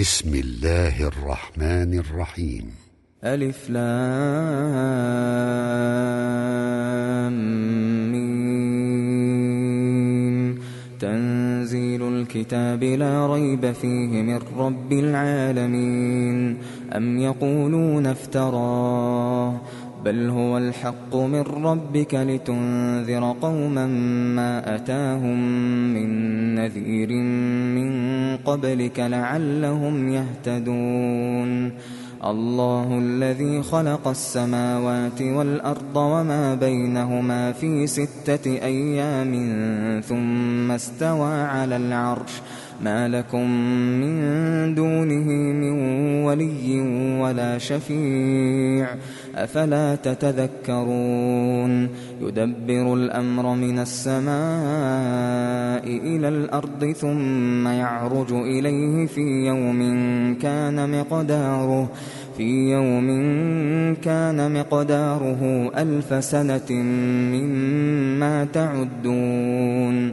بسم الله الرحمن الرحيم. ألف لام تنزيل الكتاب لا ريب فيه من رب العالمين. أم يقولون افتراه. بل هو الحق من ربك لتنذر قوما ما أتاهم من نذير من قبلك لعلهم يهتدون. الله الذي خلق السماوات والأرض وما بينهما في ستة أيام ثم استوى على العرش. ما لكم من دونه من ولي ولا شفيع أفلا تتذكرون يدبر الأمر من السماء إلى الأرض ثم يعرج إليه في يوم كان مقداره في يوم كان مقداره ألف سنة مما تعدون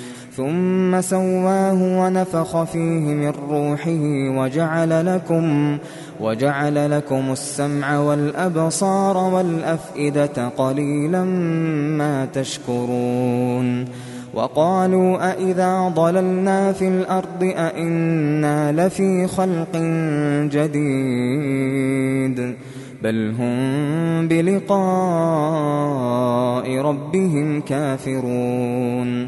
ثم سواه ونفخ فيه من روحه وجعل لكم وجعل لكم السمع والأبصار والأفئدة قليلا ما تشكرون وقالوا أئذا ضللنا في الأرض أئنا لفي خلق جديد بل هم بلقاء ربهم كافرون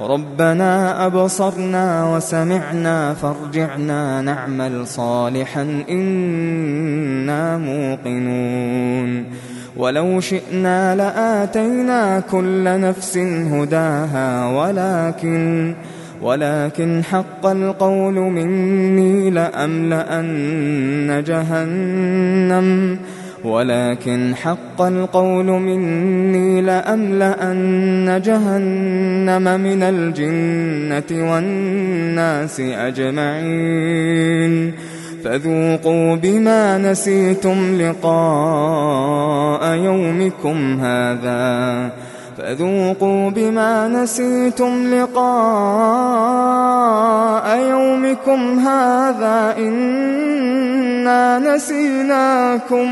ربنا أبصرنا وسمعنا فارجعنا نعمل صالحا إنا موقنون. ولو شئنا لآتينا كل نفس هداها ولكن ولكن حق القول مني لأملأن جهنم. ولكن حق القول مني لأملأن جهنم من الجنة والناس أجمعين. فذوقوا بما نسيتم لقاء يومكم هذا. فذوقوا بما نسيتم لقاء يومكم هذا إنا نسيناكم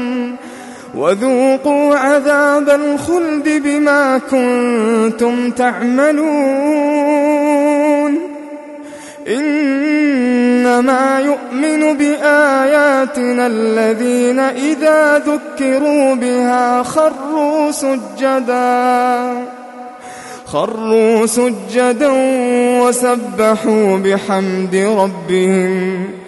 وذوقوا عذاب الخلد بما كنتم تعملون إنما يؤمن بآياتنا الذين إذا ذكروا بها خروا سجدا خروا سجدا وسبحوا بحمد ربهم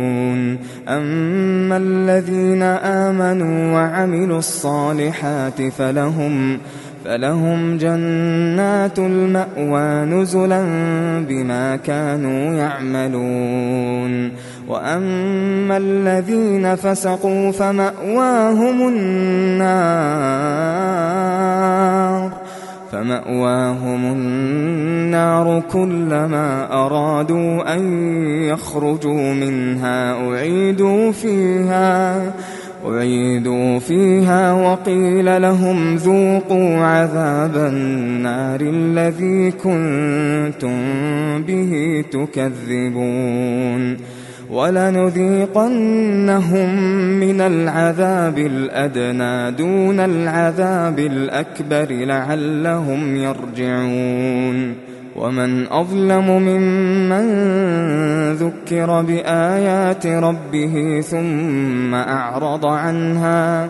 أما الذين آمنوا وعملوا الصالحات فلهم فلهم جنات المأوى نزلا بما كانوا يعملون. وأما الذين فسقوا فمأواهم النار. فمأواهم النار كلما أرادوا أن يخرجوا منها أعيدوا فيها أعيدوا فيها وقيل لهم ذوقوا عذاب النار الذي كنتم به تكذبون. ولنذيقنهم من العذاب الأدنى دون العذاب الأكبر لعلهم يرجعون. ومن أظلم ممن ذكر بآيات ربه ثم أعرض عنها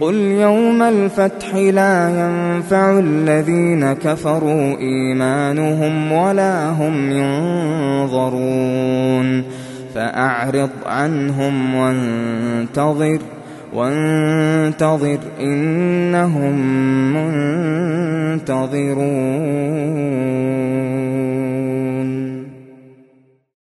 قل يوم الفتح لا ينفع الذين كفروا إيمانهم ولا هم ينظرون فأعرض عنهم وانتظر وانتظر إنهم منتظرون